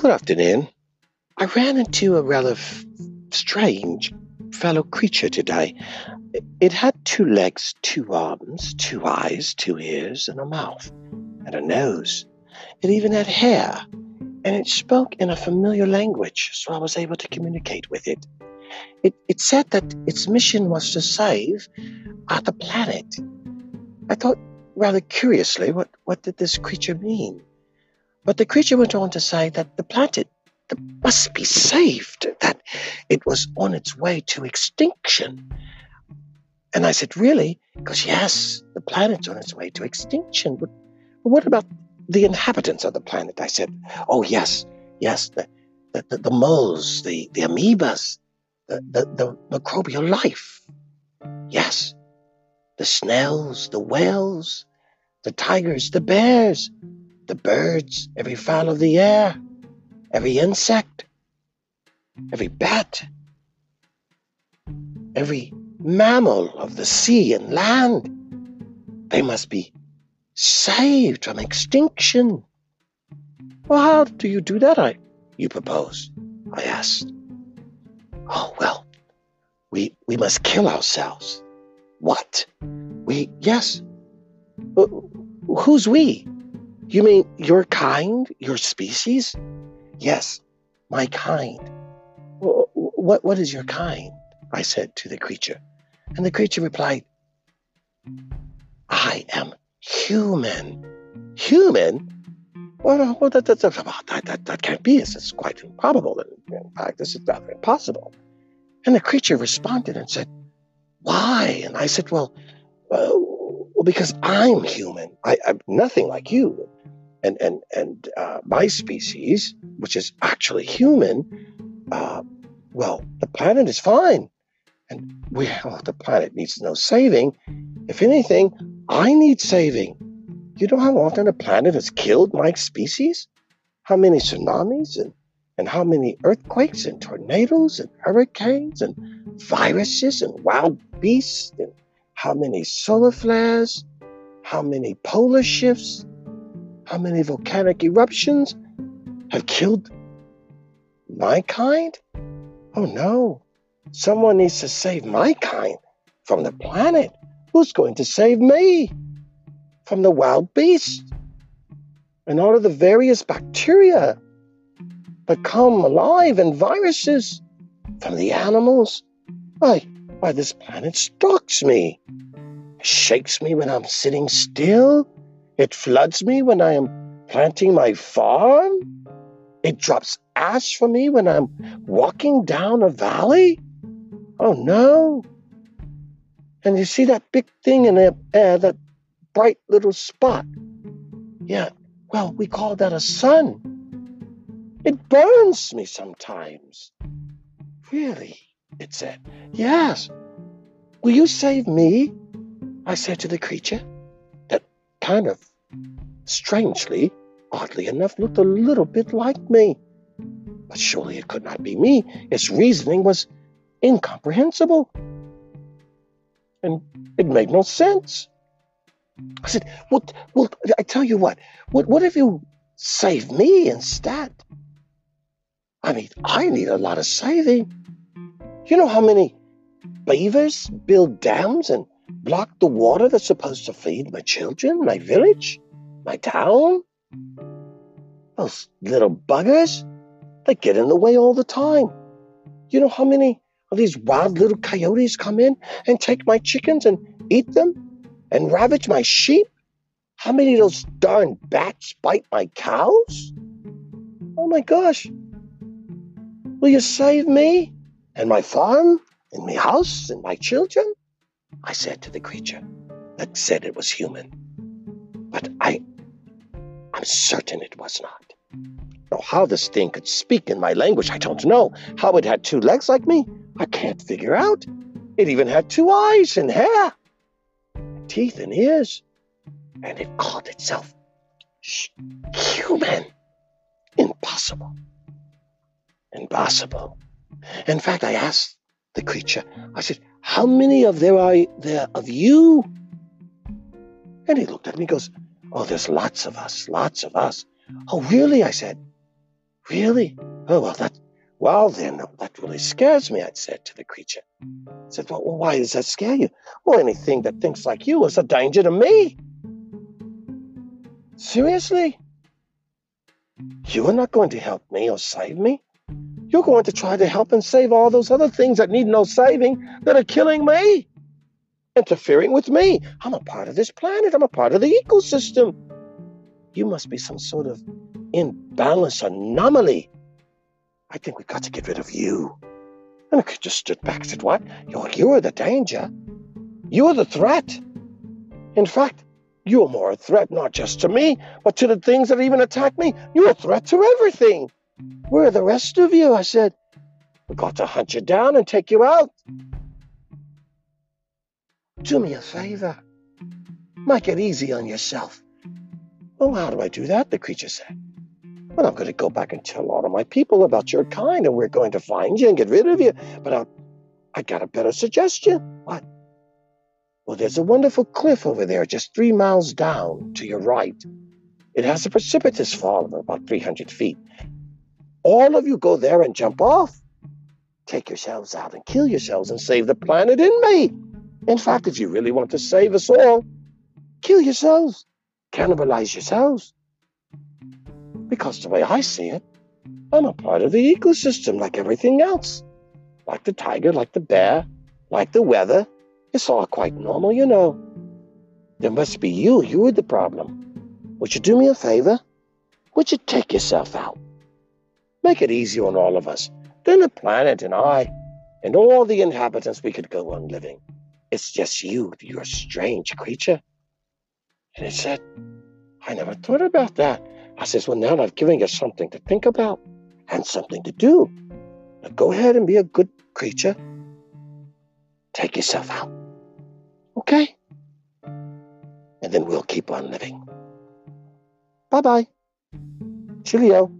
Good afternoon. I ran into a rather f- strange fellow creature today. It- had two legs, two arms, two eyes, two ears, and a mouth, and a nose. It even had hair, and it spoke in a familiar language, so I was able to communicate with it. It, it said that its mission was to save uh, the planet. I thought rather curiously, what, what did this creature mean? But the creature went on to say that the planet must be saved, that it was on its way to extinction. And I said, Really? Because, yes, the planet's on its way to extinction. But, but what about the inhabitants of the planet? I said, Oh, yes, yes, the, the, the, the moles, the, the amoebas, the, the, the microbial life. Yes, the snails, the whales, the tigers, the bears, the birds, every fowl of the air, every insect, every bat, every mammal of the sea and land. They must be saved from extinction. Well, how do you do that? I, you propose. I asked. Oh well, we we must kill ourselves. What? We yes. Uh, Who's we? You mean your kind, your species? Yes, my kind. "Wh- wh- What, what is your kind? I said to the creature. And the creature replied, I am human. Human? Well, well that, that, that, that, that, can't be. It's, it's quite improbable. In, in fact, this is rather impossible. And the creature responded and said, Why? And I said, Well, uh, well because I'm human. I, I'm nothing like you and and and uh, my species, which is actually human, uh, well, the planet is fine, and we well, the planet needs no saving. If anything, I need saving. You know how often a planet has killed my species? How many tsunamis and and how many earthquakes and tornadoes and hurricanes and viruses and wild beasts and how many solar flares? How many polar shifts? how many volcanic eruptions have killed my kind? Oh no, someone needs to save my kind from the planet. Who's going to save me from the wild beasts and all of the various bacteria that come alive and viruses from the animals? Why, why, this planet stalks me, It shakes me when I'm sitting still. It floods me when I am planting my farm. It drops ash for me when I'm walking down a valley. Oh no. And you see that big thing in the air, that bright little spot? Yeah, well, we call that a sun. It burns me sometimes. Really? It said. Yes. Will you save me? I said to the creature that kind of strangely, oddly enough, looked a little bit like me. But surely it could not be me. Its reasoning was incomprehensible. And it made no sense. I said, well, well I tell you what, what, what if you save me instead? I mean, I need a lot of saving. You know how many beavers build dams and block the water that's supposed to feed my children, my village, my town? Those little buggers, they get in the way all the time. You know how many of these wild little coyotes come in and take my chickens and eat them and ravage my sheep? How many of those darn bats bite my cows? Oh my gosh. Will you save me and my farm and my house and my children? I said to the creature that said it was human. But I, I'm certain it was not. Now, how this thing could speak in my language, I don't know. How it had two legs like me, I can't figure out. It even had two eyes and hair, teeth and ears, and it called itself human. Impossible. Impossible. In fact, I asked the creature, I said, How many of there are there of you? And he looked at me and goes, Oh, there's lots of us, lots of us. Oh, really? I said, Really? Oh, well, that, well, then, that really scares me, I said to the creature. I said, well, why does that scare you? Well, anything that thinks like you is a danger to me. Seriously? You are not going to help me or save me. You're going to try to help and save all those other things that need no saving that are killing me, interfering with me. I'm a part of this planet, I'm a part of the ecosystem. You must be some sort of imbalanced anomaly. I think we've got to get rid of you. And I could just stood back and said, What? You're, you're the danger. You're the threat. In fact, you're more a threat not just to me, but to the things that even attack me. You're a threat to everything. Where are the rest of you? I said, We've got to hunt you down and take you out. Do me a favor. Make it easy on yourself. Well, how do I do that? The creature said. Well, I'm going to go back and tell all of my people about your kind, and we're going to find you and get rid of you. But I, I got a better suggestion. What? Well, there's a wonderful cliff over there, just three miles down to your right. It has a precipitous fall of about 300 feet. All of you go there and jump off. Take yourselves out and kill yourselves and save the planet in me. In fact, if you really want to save us all, kill yourselves, cannibalize yourselves. Because the way I see it, I'm a part of the ecosystem like everything else. Like the tiger, like the bear, like the weather, it's all quite normal, you know. There must be you. You are the problem. Would you do me a favor? Would you take yourself out? Make it easy on all of us. Then the planet and I, and all the inhabitants, we could go on living. It's just you, you're a strange creature. And he said, I never thought about that. I says, Well, now I've given you something to think about and something to do. Now go ahead and be a good creature. Take yourself out. Okay? And then we'll keep on living. Bye bye. Cheerio.